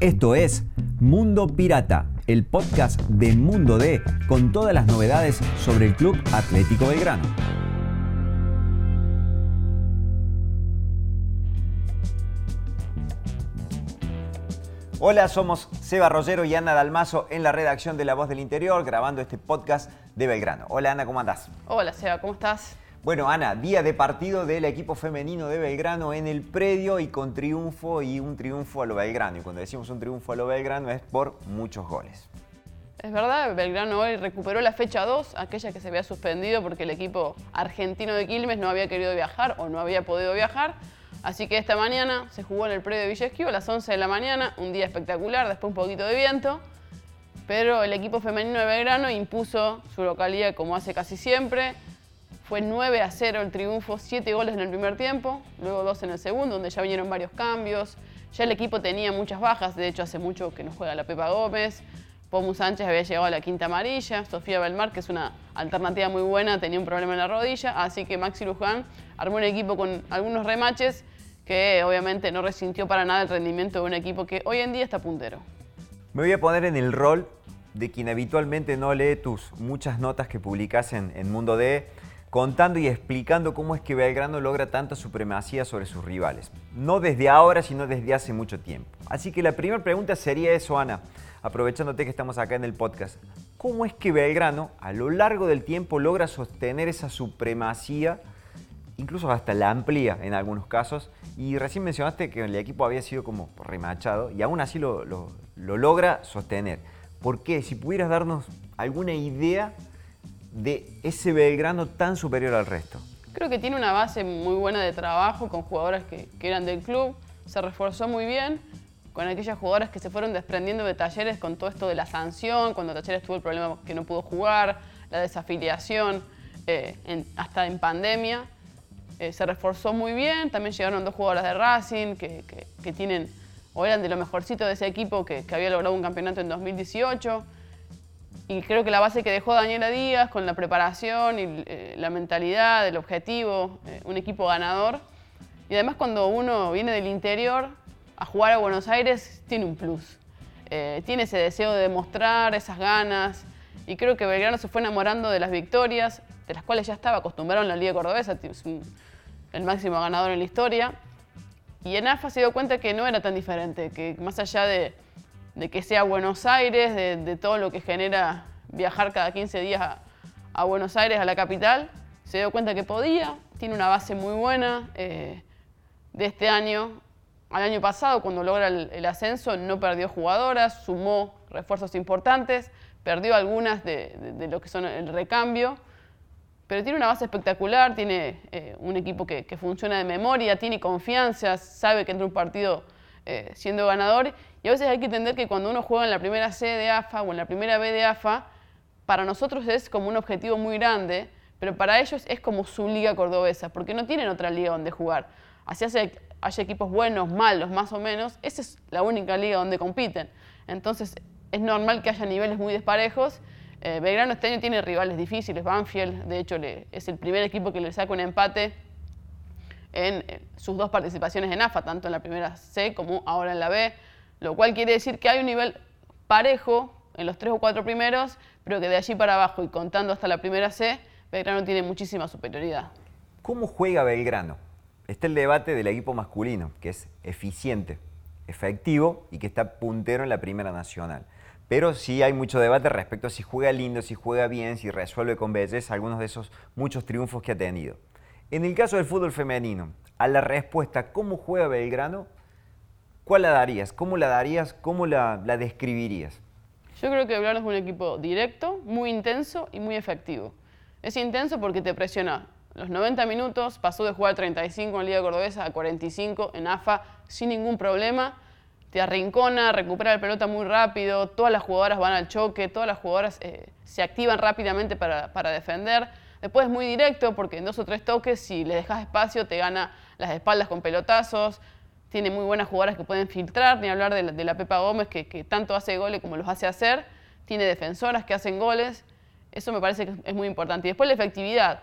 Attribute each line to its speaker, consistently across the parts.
Speaker 1: Esto es Mundo Pirata, el podcast de Mundo D con todas las novedades sobre el Club Atlético Belgrano. Hola, somos Seba Rollero y Ana Dalmazo en la redacción de La Voz del Interior, grabando este podcast de Belgrano. Hola Ana, ¿cómo andás?
Speaker 2: Hola Seba, ¿cómo estás?
Speaker 1: Bueno, Ana, día de partido del equipo femenino de Belgrano en el predio y con triunfo y un triunfo a lo Belgrano. Y cuando decimos un triunfo a lo Belgrano es por muchos goles.
Speaker 2: Es verdad, Belgrano hoy recuperó la fecha 2, aquella que se había suspendido porque el equipo argentino de Quilmes no había querido viajar o no había podido viajar. Así que esta mañana se jugó en el predio de a las 11 de la mañana, un día espectacular, después un poquito de viento. Pero el equipo femenino de Belgrano impuso su localidad como hace casi siempre, fue 9 a 0 el triunfo, 7 goles en el primer tiempo, luego 2 en el segundo, donde ya vinieron varios cambios. Ya el equipo tenía muchas bajas, de hecho hace mucho que no juega la Pepa Gómez. Pomu Sánchez había llegado a la quinta amarilla, Sofía Belmar, que es una alternativa muy buena, tenía un problema en la rodilla, así que Maxi Luján armó un equipo con algunos remaches que obviamente no resintió para nada el rendimiento de un equipo que hoy en día está puntero.
Speaker 1: Me voy a poner en el rol de quien habitualmente no lee tus muchas notas que publicas en, en Mundo D contando y explicando cómo es que Belgrano logra tanta supremacía sobre sus rivales. No desde ahora, sino desde hace mucho tiempo. Así que la primera pregunta sería eso, Ana, aprovechándote que estamos acá en el podcast. ¿Cómo es que Belgrano a lo largo del tiempo logra sostener esa supremacía, incluso hasta la amplía en algunos casos? Y recién mencionaste que el equipo había sido como remachado y aún así lo, lo logra sostener. ¿Por qué? Si pudieras darnos alguna idea de ese Belgrano tan superior al resto?
Speaker 2: Creo que tiene una base muy buena de trabajo con jugadoras que, eran del club, se reforzó muy bien con aquellas jugadoras que se fueron desprendiendo de talleres con todo esto de la sanción, cuando Talleres tuvo el problema que no pudo jugar, la desafiliación, eh, hasta en pandemia. Eh, se reforzó muy bien, también llegaron dos jugadoras de Racing que, tienen, o eran de lo mejorcito de ese equipo que, que había logrado un campeonato en 2018 y creo que la base que dejó Daniela Díaz con la preparación y eh, la mentalidad, el objetivo, eh, un equipo ganador. Y además cuando uno viene del interior a jugar a Buenos Aires, tiene un plus. Eh, tiene ese deseo de demostrar, esas ganas. Y creo que Belgrano se fue enamorando de las victorias, de las cuales ya estaba acostumbrado en la Liga Cordobesa, es el máximo ganador en la historia. Y en AFA se dio cuenta que no era tan diferente, que más allá de, de que sea Buenos Aires, de, todo lo que genera viajar cada 15 días a, Buenos Aires, a la capital, se dio cuenta que podía, tiene una base muy buena. Eh, de este año al año pasado, cuando logra el, ascenso, no perdió jugadoras, sumó refuerzos importantes, perdió algunas de, lo que son el recambio, pero tiene una base espectacular, tiene eh, un equipo que, que, funciona de memoria, tiene confianza, sabe que entra un partido eh, siendo ganador. Y a veces hay que entender que cuando uno juega en la primera C de AFA o en la primera B de AFA, para nosotros es como un objetivo muy grande, pero para ellos es como su liga cordobesa, porque no tienen otra liga donde jugar. Así hace, haya equipos buenos, malos, más o menos, esa es la única liga donde compiten. Entonces es normal que haya niveles muy desparejos. Eh, Belgrano este año tiene rivales difíciles, Banfield, de hecho, es el primer equipo que le saca un empate en sus dos participaciones en AFA, tanto en la primera C como ahora en la B, lo cual quiere decir que hay un nivel parejo en los tres o cuatro primeros, pero que de allí para abajo y contando hasta la primera C, Belgrano tiene muchísima superioridad.
Speaker 1: ¿Cómo juega Belgrano? Está el debate del equipo masculino, que es eficiente, efectivo y que está puntero en la Primera Nacional. Pero sí hay mucho debate respecto a si juega lindo, si juega bien, si resuelve con belleza algunos de esos muchos triunfos que ha tenido. En el caso del fútbol femenino, a la respuesta ¿cómo juega Belgrano? ¿Cuál la darías? ¿Cómo la darías? ¿Cómo la, describirías?
Speaker 2: Yo creo que Belgrano es un equipo directo, muy intenso y muy efectivo. Es intenso porque te presiona los 90 minutos, pasó de jugar 35 en Liga Cordobesa a 45 en AFA sin ningún problema. Te arrincona, recupera la pelota muy rápido, todas las jugadoras van al choque, todas las jugadoras eh, se activan rápidamente para, para defender. Después es muy directo porque en dos o tres toques, si le dejas espacio, te gana las espaldas con pelotazos. Tiene muy buenas jugadoras que pueden filtrar, ni hablar de la, Pepa Gómez, que, tanto hace goles como los hace hacer. Tiene defensoras que hacen goles. Eso me parece que es muy importante. Y después la efectividad.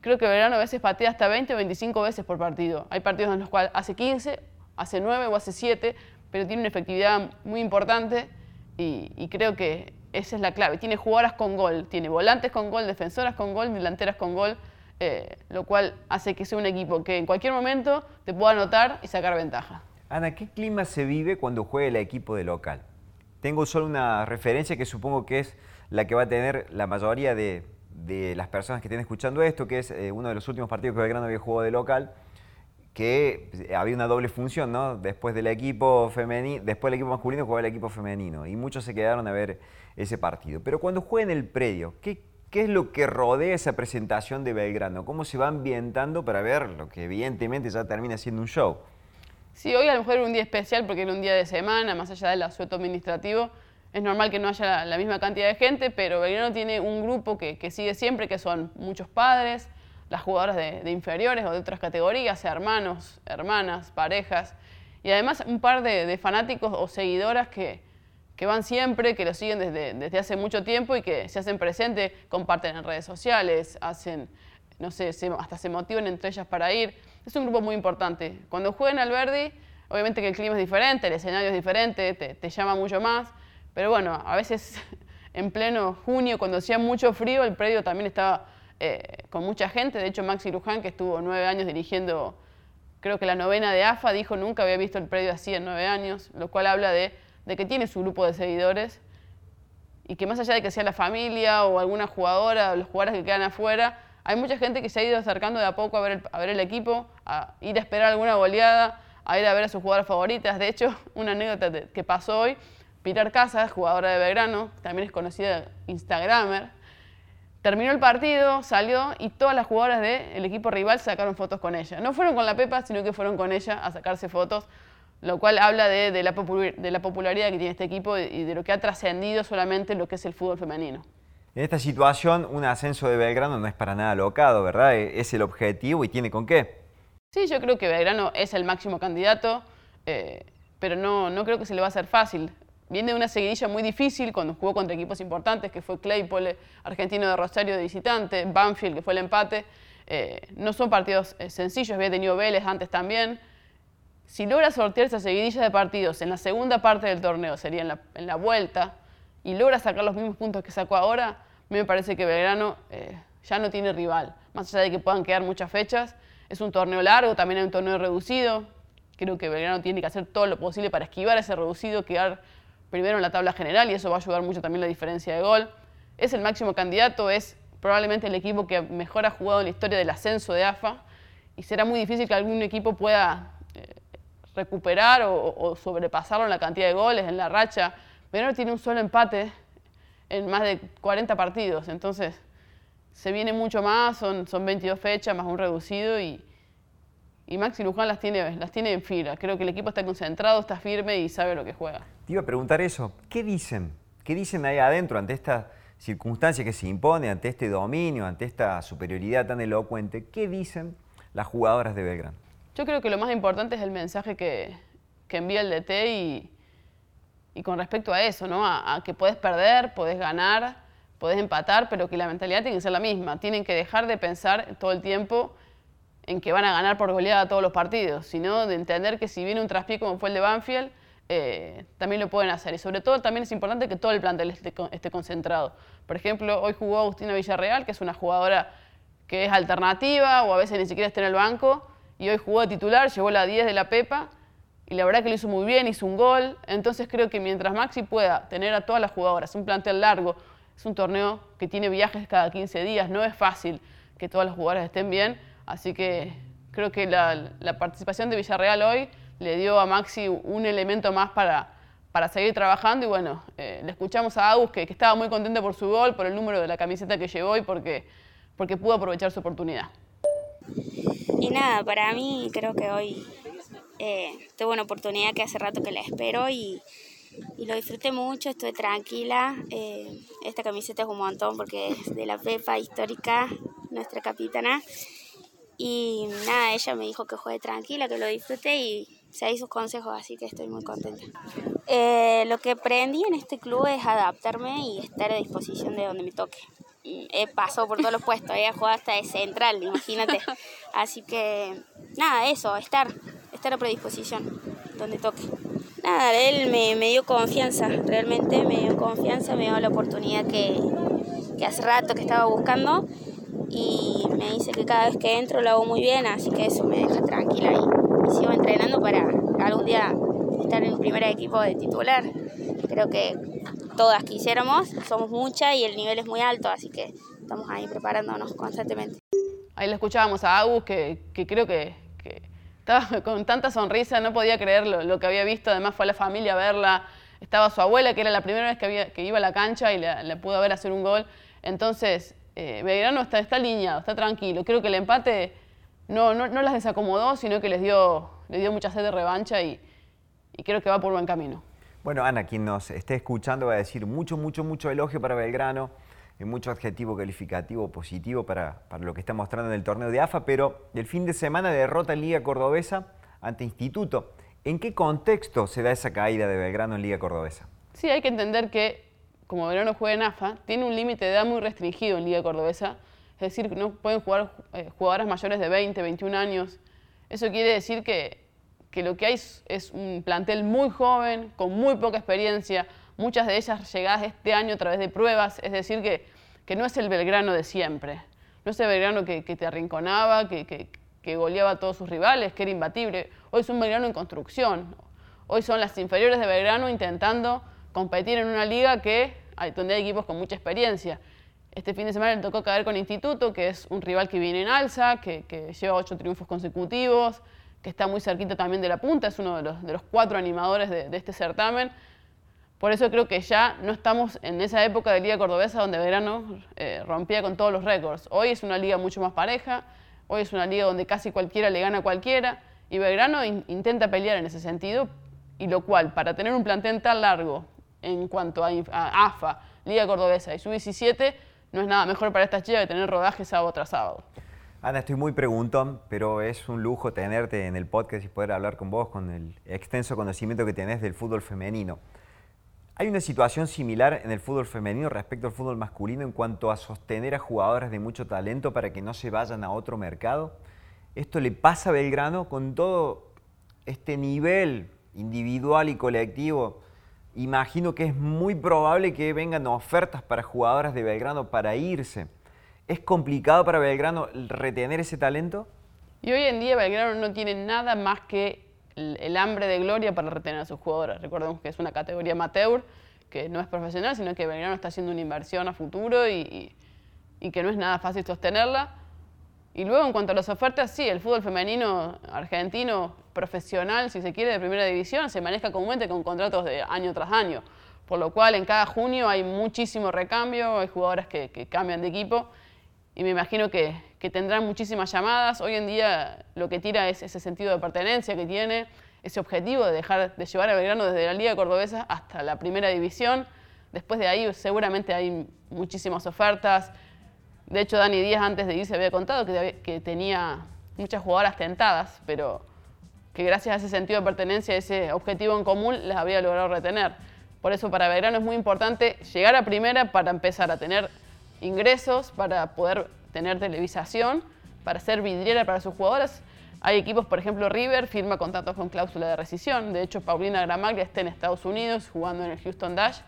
Speaker 2: Creo que Verano a veces patea hasta 20 o 25 veces por partido. Hay partidos en los cuales hace 15, hace nueve o hace siete, pero tiene una efectividad muy importante y, creo que esa es la clave. Tiene jugadoras con gol, tiene volantes con gol, defensoras con gol, delanteras con gol, eh, lo cual hace que sea un equipo que en cualquier momento te pueda anotar y sacar ventaja.
Speaker 1: Ana, ¿qué clima se vive cuando juega el equipo de local? Tengo solo una referencia que supongo que es la que va a tener la mayoría de, las personas que estén escuchando esto, que es eh, uno de los últimos partidos que Belgrano había jugado de local que había una doble función, ¿no? Después del equipo femenino, después del equipo masculino jugaba el equipo femenino y muchos se quedaron a ver ese partido. Pero cuando juega en el predio, ¿qué, ¿qué es lo que rodea esa presentación de Belgrano? ¿Cómo se va ambientando para ver lo que evidentemente ya termina siendo un show?
Speaker 2: Sí, hoy a lo mejor era un día especial porque era un día de semana, más allá del asueto administrativo. Es normal que no haya la, misma cantidad de gente, pero Belgrano tiene un grupo que, que sigue siempre, que son muchos padres, las jugadoras de, inferiores o de otras categorías, hermanos, hermanas, parejas, y además un par de, fanáticos o seguidoras que, van siempre, que lo siguen desde, desde, hace mucho tiempo y que se hacen presentes, comparten en redes sociales, hacen, no sé, hasta se motivan entre ellas para ir. Es un grupo muy importante. Cuando juegan al Verdi, obviamente que el clima es diferente, el escenario es diferente, te, te llama mucho más, pero bueno, a veces en pleno junio, cuando hacía mucho frío, el predio también estaba eh, con mucha gente. De hecho, Maxi Luján, que estuvo nueve años dirigiendo, creo que la novena de AFA, dijo nunca había visto el predio así en nueve años, lo cual habla de, que tiene su grupo de seguidores y que más allá de que sea la familia o alguna jugadora o los jugadores que quedan afuera, hay mucha gente que se ha ido acercando de a poco a ver el, a ver el equipo, a ir a esperar alguna goleada, a ir a ver a sus jugadoras favoritas. De hecho, una anécdota que pasó hoy, Pilar Casas, jugadora de Belgrano, también es conocida Instagramer, Terminó el partido, salió y todas las jugadoras del equipo rival sacaron fotos con ella. No fueron con la Pepa, sino que fueron con ella a sacarse fotos, lo cual habla de, la, popularidad que tiene este equipo y de lo que ha trascendido solamente lo que es el fútbol femenino.
Speaker 1: En esta situación, un ascenso de Belgrano no es para nada locado, ¿verdad? E, es el objetivo y tiene con qué.
Speaker 2: Sí, yo creo que Belgrano es el máximo candidato, eh, pero no, no creo que se le va a hacer fácil. Viene de una seguidilla muy difícil cuando jugó contra equipos importantes, que fue Claypole, argentino de Rosario de visitante, Banfield, que fue el empate. Eh, no son partidos eh, sencillos, había tenido Vélez antes también. Si logra sortear esa seguidilla de partidos en la segunda parte del torneo, sería en la, vuelta, y logra sacar los mismos puntos que sacó ahora, me parece que Belgrano eh, ya no tiene rival. Más allá de que puedan quedar muchas fechas, es un torneo largo, también hay un torneo reducido. Creo que Belgrano tiene que hacer todo lo posible para esquivar ese reducido, quedar primero en la tabla general y eso va a ayudar mucho también la diferencia de gol. Es el máximo candidato, es probablemente el equipo que mejor ha jugado en la historia del ascenso de AFA y será muy difícil que algún equipo pueda recuperar o, sobrepasarlo en la cantidad de goles, en la racha. Pero tiene un solo empate en más de 40 partidos, entonces se viene mucho más, son, son 22 fechas más un reducido y, y Maxi Luján las tiene, las tiene en fila. Creo que el equipo está concentrado, está firme y sabe lo que juega.
Speaker 1: Te iba a preguntar eso. ¿Qué dicen? ¿Qué dicen ahí adentro ante esta circunstancia que se impone, ante este dominio, ante esta superioridad tan elocuente? ¿Qué dicen las jugadoras de Belgrano?
Speaker 2: Yo creo que lo más importante es el mensaje que, envía el DT y, y, con respecto a eso, ¿no? A, a que puedes perder, puedes ganar, puedes empatar, pero que la mentalidad tiene que ser la misma. Tienen que dejar de pensar todo el tiempo en que van a ganar por goleada todos los partidos, sino de entender que si viene un traspié como fue el de Banfield, eh, también lo pueden hacer. Y sobre todo también es importante que todo el plantel esté, concentrado. Por ejemplo, hoy jugó Agustina Villarreal, que es una jugadora que es alternativa o a veces ni siquiera está en el banco, y hoy jugó de titular, llevó la 10 de la Pepa, y la verdad que lo hizo muy bien, hizo un gol. Entonces creo que mientras Maxi pueda tener a todas las jugadoras, un plantel largo, es un torneo que tiene viajes cada 15 días, no es fácil que todas las jugadoras estén bien, Así que creo que la, participación de Villarreal hoy le dio a Maxi un elemento más para, para seguir trabajando y bueno, eh, le escuchamos a Agus que, estaba muy contento por su gol, por el número de la camiseta que llevó y porque, porque pudo aprovechar su oportunidad.
Speaker 3: Y nada, para mí creo que hoy eh, tuve una oportunidad que hace rato que la espero y, lo disfruté mucho, estuve tranquila. Eh, esta camiseta es un montón porque es de la Pepa histórica, nuestra capitana. Y nada, ella me dijo que juegue tranquila, que lo disfrute y seguí sus consejos, así que estoy muy contenta. Eh, lo que aprendí en este club es adaptarme y estar a disposición de donde me toque. He pasado por todos los puestos, he jugado hasta de central, imagínate. Así que nada, eso, estar, estar a predisposición. donde toque. Nada, él me, me, dio confianza, realmente me dio confianza, me dio la oportunidad que, que hace rato que estaba buscando y me dice que cada vez que entro lo hago muy bien, así que eso me deja tranquila y, y sigo entrenando para algún día estar en el primer equipo de titular. Creo que todas quisiéramos, somos muchas y el nivel es muy alto, así que estamos ahí preparándonos constantemente.
Speaker 2: Ahí le escuchábamos a Agus, que, que creo que, que, estaba con tanta sonrisa, no podía creer lo, lo, que había visto, además fue a la familia verla, estaba su abuela, que era la primera vez que, había, que iba a la cancha y le pudo ver hacer un gol, entonces eh, Belgrano está, está alineado, está tranquilo, creo que el empate no, no, no las desacomodó, sino que les dio, les dio mucha sed de revancha y, y creo que va por buen camino.
Speaker 1: Bueno, Ana, quien nos esté escuchando va a decir mucho, mucho, mucho elogio para Belgrano y mucho adjetivo calificativo positivo para, lo que está mostrando en el torneo de AFA, pero el fin de semana derrota en Liga Cordobesa ante Instituto. ¿En qué contexto se da esa caída de Belgrano en Liga Cordobesa?
Speaker 2: Sí, hay que entender que como Belgrano juega en AFA, tiene un límite de edad muy restringido en Liga Cordobesa, es decir, no pueden jugar eh, jugadoras mayores de 20, 21 años. Eso quiere decir que que lo que hay es un plantel muy joven, con muy poca experiencia, muchas de ellas llegadas este año a través de pruebas, es decir, que, que no es el Belgrano de siempre, no es el Belgrano que, que te arrinconaba, que, que, que, goleaba a todos sus rivales, que era imbatible, hoy es un Belgrano en construcción, hoy son las inferiores de Belgrano intentando competir en una liga que, donde hay equipos con mucha experiencia. Este fin de semana le tocó caer con Instituto, que es un rival que viene en alza, que, que lleva ocho triunfos consecutivos, que está muy cerquita también de la punta, es uno de los, de los cuatro animadores de, este certamen. Por eso creo que ya no estamos en esa época de Liga Cordobesa donde Verano eh, rompía con todos los récords. Hoy es una liga mucho más pareja, hoy es una liga donde casi cualquiera le gana a cualquiera y Belgrano in, intenta pelear en ese sentido, y lo cual, para tener un plantel tan largo en cuanto a, a AFA, Liga Cordobesa y Sub-17, no es nada mejor para estas chicas que tener rodaje sábado tras sábado.
Speaker 1: Ana, estoy muy preguntón, pero es un lujo tenerte en el podcast y poder hablar con vos con el extenso conocimiento que tenés del fútbol femenino. ¿Hay una situación similar en el fútbol femenino respecto al fútbol masculino en cuanto a sostener a jugadoras de mucho talento para que no se vayan a otro mercado? ¿Esto le pasa a Belgrano con todo este nivel individual y colectivo? Imagino que es muy probable que vengan ofertas para jugadoras de Belgrano para irse. ¿Es complicado para Belgrano retener ese talento?
Speaker 2: Y hoy en día Belgrano no tiene nada más que el, hambre de gloria para retener a sus jugadoras. Recordemos que es una categoría amateur, que no es profesional, sino que Belgrano está haciendo una inversión a futuro y, y, que no es nada fácil sostenerla. Y luego, en cuanto a las ofertas, sí, el fútbol femenino argentino profesional, si se quiere, de primera división, se maneja comúnmente con contratos de año tras año. Por lo cual, en cada junio hay muchísimo recambio, hay jugadoras que cambian de equipo y me imagino que, que, tendrán muchísimas llamadas. Hoy en día lo que tira es ese sentido de pertenencia que tiene, ese objetivo de dejar de llevar a Belgrano desde la Liga Cordobesa hasta la Primera División. Después de ahí seguramente hay muchísimas ofertas. De hecho, Dani Díaz antes de irse había contado que, que tenía muchas jugadoras tentadas, pero que gracias a ese sentido de pertenencia, ese objetivo en común, las había logrado retener. Por eso para Belgrano es muy importante llegar a primera para empezar a tener ingresos, para poder tener televisación, para ser vidriera para sus jugadoras. Hay equipos, por ejemplo, River firma contratos con cláusula de rescisión. De hecho, Paulina Gramaglia está en Estados Unidos jugando en el Houston Dash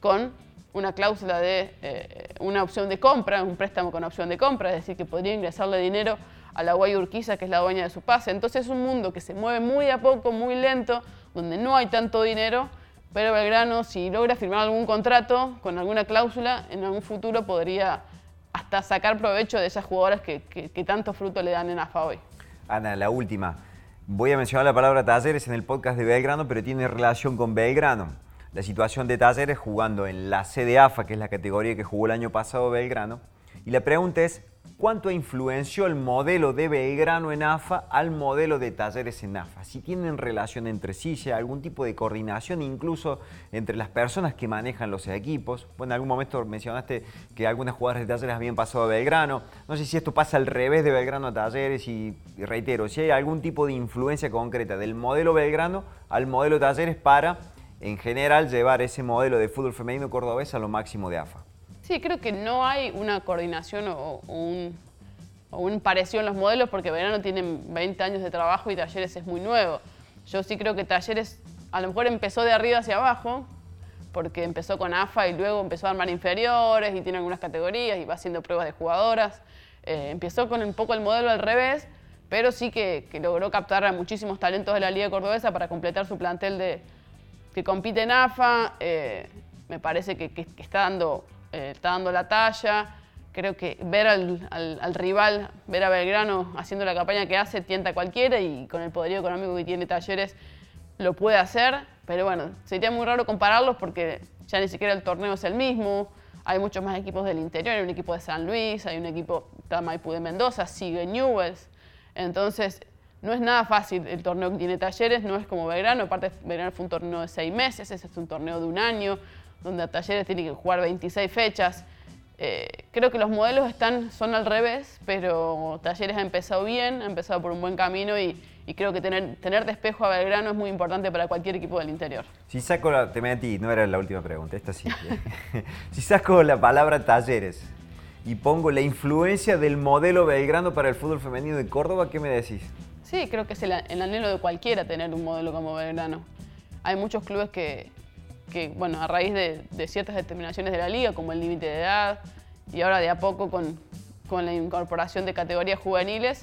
Speaker 2: con una cláusula de eh, una opción de compra, un préstamo con opción de compra, es decir, que podría ingresarle dinero a la Guay Urquiza, que es la dueña de su pase. Entonces es un mundo que se mueve muy a poco, muy lento, donde no hay tanto dinero, pero Belgrano, si logra firmar algún contrato con alguna cláusula, en algún futuro podría hasta sacar provecho de esas jugadoras que, que, tanto fruto le dan en AFA hoy.
Speaker 1: Ana, la última. Voy a mencionar la palabra talleres en el podcast de Belgrano, pero tiene relación con Belgrano. La situación de talleres jugando en la CDAFA, que es la categoría que jugó el año pasado Belgrano. Y la pregunta es, cuánto influenció el modelo de Belgrano en AFA al modelo de Talleres en AFA. Si tienen relación entre sí, si hay algún tipo de coordinación incluso entre las personas que manejan los equipos. Bueno, en algún momento mencionaste que algunas jugadoras de Talleres habían pasado a Belgrano. No sé si esto pasa al revés de Belgrano a Talleres y, y reitero, si hay algún tipo de influencia concreta del modelo Belgrano al modelo Talleres para, en general, llevar ese modelo de fútbol femenino cordobés a lo máximo de AFA.
Speaker 2: Sí, creo que no hay una coordinación o, un, o parecido en los modelos porque Verano tiene 20 años de trabajo y Talleres es muy nuevo. Yo sí creo que Talleres a lo mejor empezó de arriba hacia abajo, porque empezó con AFA y luego empezó a armar inferiores y tiene algunas categorías y va haciendo pruebas de jugadoras. Eh, empezó con un poco el modelo al revés, pero sí que, logró captar a muchísimos talentos de la Liga Cordobesa para completar su plantel de, que compite en AFA. Eh, me parece que, está, dando, eh, está dando la talla. Creo que ver al, rival, ver a Belgrano haciendo la campaña que hace, tienta a cualquiera y con el poderío económico que tiene Talleres lo puede hacer. Pero bueno, sería muy raro compararlos porque ya ni siquiera el torneo es el mismo. Hay muchos más equipos del interior, hay un equipo de San Luis, hay un equipo de Maipú de Mendoza, sigue Newells. Entonces, no es nada fácil el torneo que tiene Talleres, no es como Belgrano, aparte Belgrano fue un torneo de seis meses, ese es un torneo de un año, donde Talleres tiene que jugar 26 fechas. Eh, creo que los modelos están, son al revés, pero Talleres ha empezado bien, ha empezado por un buen camino y, creo que tener, tener despejo a Belgrano es muy importante para cualquier equipo del interior.
Speaker 1: Si saco la, te metí, no era la última pregunta, esta sí. si saco la palabra Talleres y pongo la influencia del modelo Belgrano para el fútbol femenino de Córdoba, ¿qué me decís?
Speaker 2: Sí, creo que es el, anhelo de cualquiera tener un modelo como Belgrano. Hay muchos clubes que, que bueno, a raíz de, ciertas determinaciones de la liga, como el límite de edad, y ahora de a poco con, la incorporación de categorías juveniles,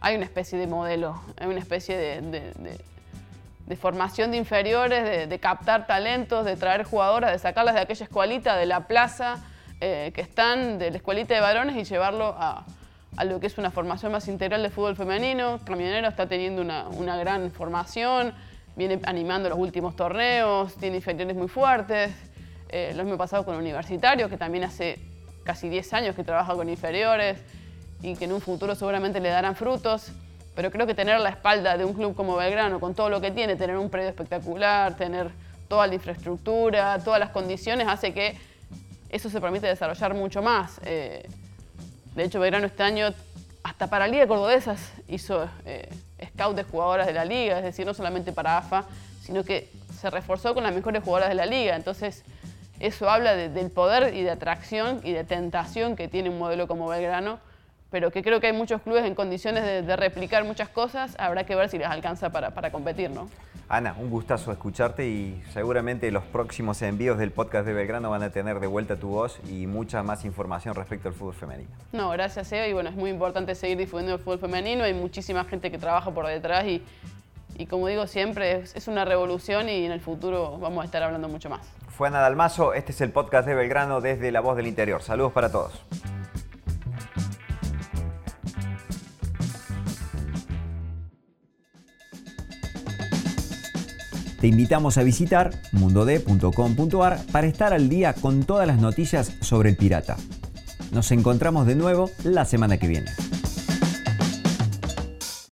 Speaker 2: hay una especie de modelo, hay una especie de, formación de inferiores, de, captar talentos, de traer jugadoras, de sacarlas de aquella escuelita, de la plaza, eh, que están de la escuelita de varones y llevarlo a, lo que es una formación más integral de fútbol femenino. Camionero está teniendo una, gran formación, viene animando los últimos torneos, tiene inferiores muy fuertes. Eh, lo mismo pasado con Universitario, que también hace casi 10 años que trabaja con inferiores y que en un futuro seguramente le darán frutos. Pero creo que tener la espalda de un club como Belgrano, con todo lo que tiene, tener un predio espectacular, tener toda la infraestructura, todas las condiciones, hace que eso se permite desarrollar mucho más. Eh, de hecho, Belgrano este año, hasta para Liga de Cordobesas, hizo eh, scout de jugadoras de la liga, es decir, no solamente para AFA, sino que se reforzó con las mejores jugadoras de la liga. Entonces, eso habla del poder y de atracción y de tentación que tiene un modelo como Belgrano, pero que creo que hay muchos clubes en condiciones de, replicar muchas cosas, habrá que ver si les alcanza para, para competir, ¿no?
Speaker 1: Ana, un gustazo escucharte y seguramente los próximos envíos del podcast de Belgrano van a tener de vuelta tu voz y mucha más información respecto al fútbol femenino.
Speaker 2: No, gracias Eva y bueno, es muy importante seguir difundiendo el fútbol femenino, hay muchísima gente que trabaja por detrás y, como digo siempre, es, es una revolución y en el futuro vamos a estar hablando mucho más.
Speaker 1: Fue Ana Dalmazo, este es el podcast de Belgrano desde La Voz del Interior. Saludos para todos. Te invitamos a visitar mundode.com.ar para estar al día con todas las noticias sobre el pirata. Nos encontramos de nuevo la semana que viene.